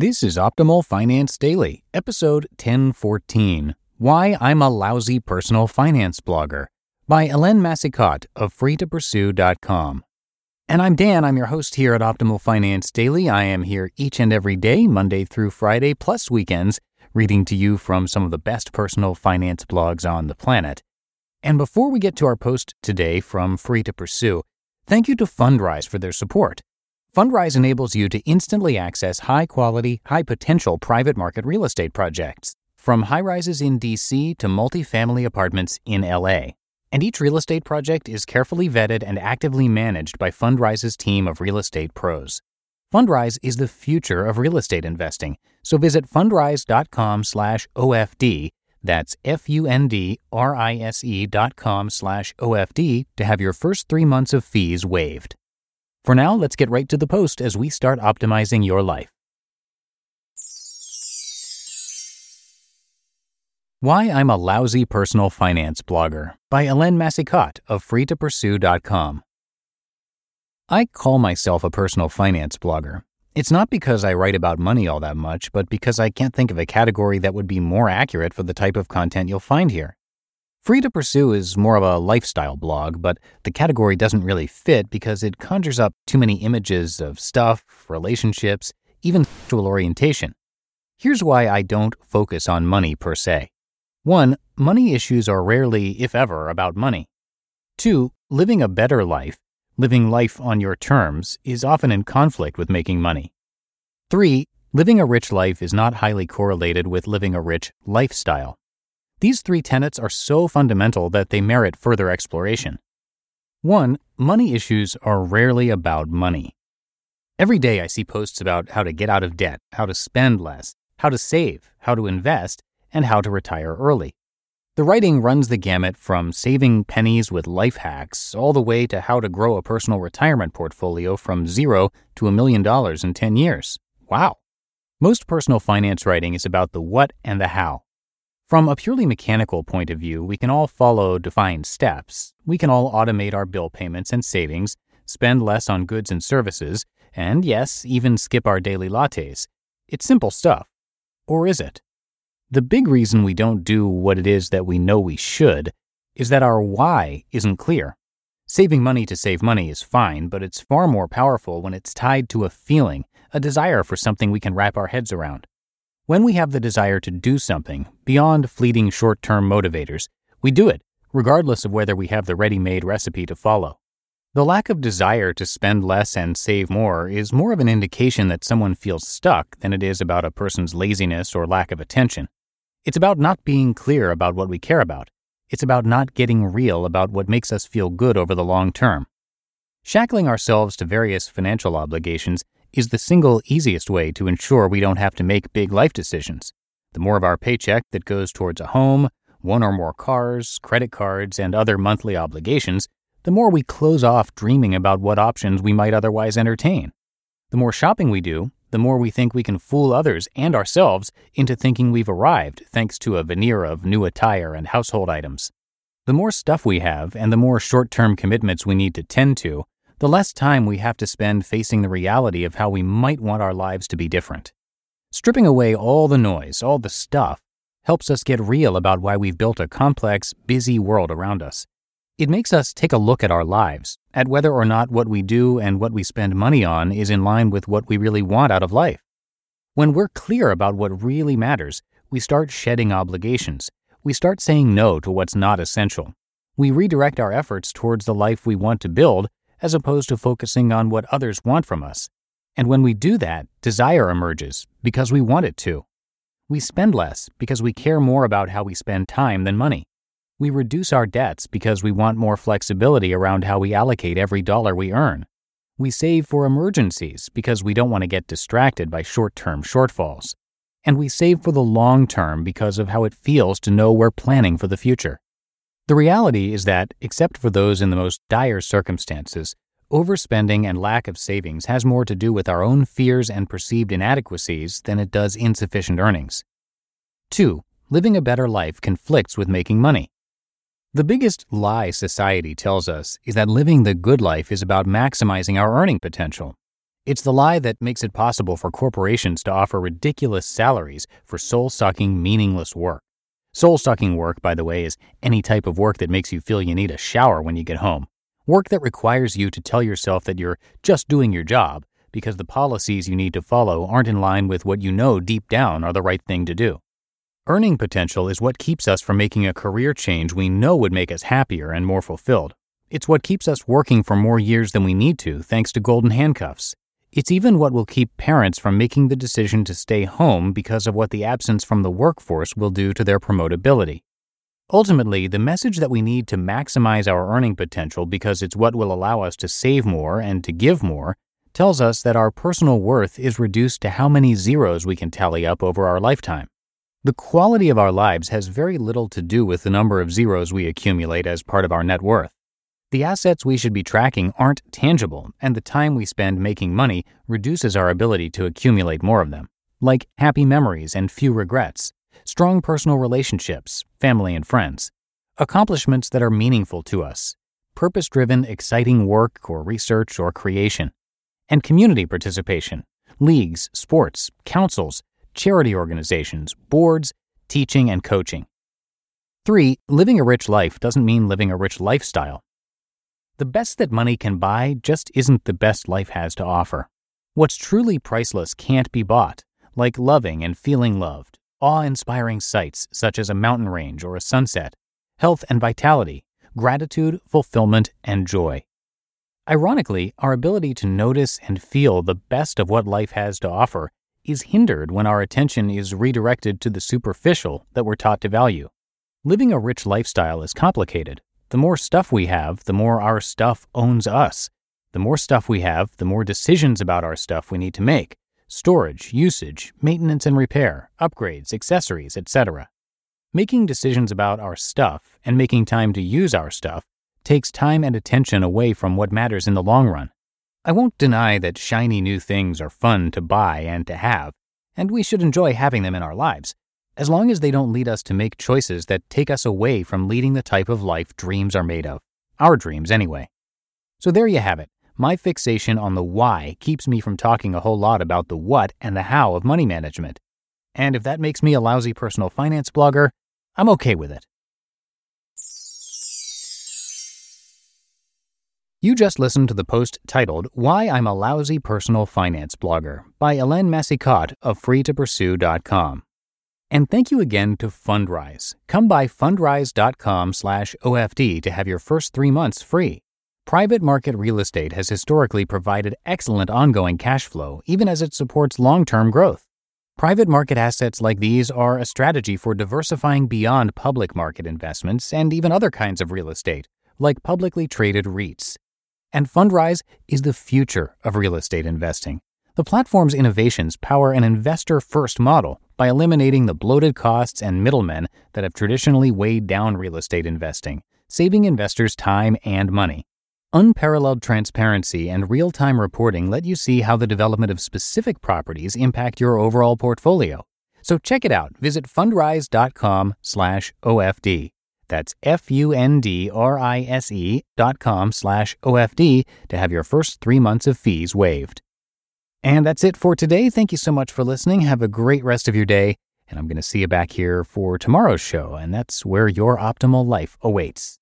This is Optimal Finance Daily, episode 1014 Why I'm a Lousy Personal Finance Blogger by Helene Massicotte of freetopursue.com. And I'm Dan, I'm your host here at Optimal Finance Daily. I am here each and every day, Monday through Friday, plus weekends, reading to you from some of the best personal finance blogs on the planet. And before we get to our post today from Free to Pursue, thank you to Fundrise for their support. Fundrise enables you to instantly access high quality, high potential private market real estate projects, from high rises in DC to multifamily apartments in LA. And each real estate project is carefully vetted and actively managed by Fundrise's team of real estate pros. Fundrise is the future of real estate investing, so visit fundrise.com/ofd. That's f-u-n-d-r-i-s-e dot com slash OFD to have your first three months of fees waived. For now, let's get right to the post as we start optimizing your life. Why I'm a Lousy Personal Finance Blogger by Helene Massicotte of freetopursue.com. I call myself a personal finance blogger. It's not because I write about money all that much, but because I can't think of a category that would be more accurate for the type of content you'll find here. Free to Pursue is more of a lifestyle blog, but the category doesn't really fit because it conjures up too many images of stuff, relationships, even sexual orientation. Here's why I don't focus on money per se. One, money issues are rarely, if ever, about money. Two, living a better life, living life on your terms, is often in conflict with making money. Three, living a rich life is not highly correlated with living a rich lifestyle. These three tenets are so fundamental that they merit further exploration. 1. Money issues are rarely about money. Every day I see posts about how to get out of debt, how to spend less, how to save, how to invest, and how to retire early. The writing runs the gamut from saving pennies with life hacks all the way to how to grow a personal retirement portfolio from zero to a million dollars in 10 years. Wow. Most personal finance writing is about the what and the how. From a purely mechanical point of view, we can all follow defined steps. We can all automate our bill payments and savings, spend less on goods and services, and yes, even skip our daily lattes. It's simple stuff. Or is it? The big reason we don't do what it is that we know we should is that our why isn't clear. Saving money to save money is fine, but it's far more powerful when it's tied to a feeling, a desire for something we can wrap our heads around. When we have the desire to do something beyond fleeting short term motivators, we do it, regardless of whether we have the ready made recipe to follow. The lack of desire to spend less and save more is more of an indication that someone feels stuck than it is about a person's laziness or lack of attention. It's about not being clear about what we care about. It's about not getting real about what makes us feel good over the long term. Shackling ourselves to various financial obligations is the single easiest way to ensure we don't have to make big life decisions. The more of our paycheck that goes towards a home, one or more cars, credit cards, and other monthly obligations, the more we close off dreaming about what options we might otherwise entertain. The more shopping we do, the more we think we can fool others and ourselves into thinking we've arrived thanks to a veneer of new attire and household items. The more stuff we have and the more short term commitments we need to tend to, the less time we have to spend facing the reality of how we might want our lives to be different. Stripping away all the noise, all the stuff, helps us get real about why we've built a complex, busy world around us. It makes us take a look at our lives, at whether or not what we do and what we spend money on is in line with what we really want out of life. When we're clear about what really matters, we start shedding obligations. We start saying no to what's not essential. We redirect our efforts towards the life we want to build as opposed to focusing on what others want from us. And when we do that, desire emerges because we want it to. We spend less because we care more about how we spend time than money. We reduce our debts because we want more flexibility around how we allocate every dollar we earn. We save for emergencies because we don't want to get distracted by short term shortfalls. And we save for the long term because of how it feels to know we're planning for the future. The reality is that, except for those in the most dire circumstances, overspending and lack of savings has more to do with our own fears and perceived inadequacies than it does insufficient earnings. 2. Living a better life conflicts with making money. The biggest lie society tells us is that living the good life is about maximizing our earning potential. It's the lie that makes it possible for corporations to offer ridiculous salaries for soul sucking, meaningless work. Soul sucking work, by the way, is any type of work that makes you feel you need a shower when you get home. Work that requires you to tell yourself that you're just doing your job because the policies you need to follow aren't in line with what you know deep down are the right thing to do. Earning potential is what keeps us from making a career change we know would make us happier and more fulfilled. It's what keeps us working for more years than we need to, thanks to golden handcuffs. It's even what will keep parents from making the decision to stay home because of what the absence from the workforce will do to their promotability. Ultimately, the message that we need to maximize our earning potential because it's what will allow us to save more and to give more tells us that our personal worth is reduced to how many zeros we can tally up over our lifetime. The quality of our lives has very little to do with the number of zeros we accumulate as part of our net worth. The assets we should be tracking aren't tangible, and the time we spend making money reduces our ability to accumulate more of them, like happy memories and few regrets, strong personal relationships, family and friends, accomplishments that are meaningful to us, purpose driven, exciting work or research or creation, and community participation, leagues, sports, councils, charity organizations, boards, teaching, and coaching. 3. Living a rich life doesn't mean living a rich lifestyle. The best that money can buy just isn't the best life has to offer. What's truly priceless can't be bought, like loving and feeling loved, awe inspiring sights such as a mountain range or a sunset, health and vitality, gratitude, fulfillment, and joy. Ironically, our ability to notice and feel the best of what life has to offer is hindered when our attention is redirected to the superficial that we're taught to value. Living a rich lifestyle is complicated, the more stuff we have, the more our stuff owns us. The more stuff we have, the more decisions about our stuff we need to make storage, usage, maintenance and repair, upgrades, accessories, etc. Making decisions about our stuff and making time to use our stuff takes time and attention away from what matters in the long run. I won't deny that shiny new things are fun to buy and to have, and we should enjoy having them in our lives as long as they don't lead us to make choices that take us away from leading the type of life dreams are made of. Our dreams, anyway. So there you have it. My fixation on the why keeps me from talking a whole lot about the what and the how of money management. And if that makes me a lousy personal finance blogger, I'm okay with it. You just listened to the post titled Why I'm a Lousy Personal Finance Blogger by Hélène Massicotte of freetopursue.com. And thank you again to Fundrise. Come by fundrise.com slash OFD to have your first three months free. Private market real estate has historically provided excellent ongoing cash flow, even as it supports long term growth. Private market assets like these are a strategy for diversifying beyond public market investments and even other kinds of real estate, like publicly traded REITs. And Fundrise is the future of real estate investing. The platform's innovations power an investor first model by eliminating the bloated costs and middlemen that have traditionally weighed down real estate investing, saving investors time and money. Unparalleled transparency and real time reporting let you see how the development of specific properties impact your overall portfolio. So check it out. Visit fundrise.com slash OFD. That's F U N D R I S E dot com slash OFD to have your first three months of fees waived. And that's it for today. Thank you so much for listening. Have a great rest of your day. And I'm going to see you back here for tomorrow's show, and that's where your optimal life awaits.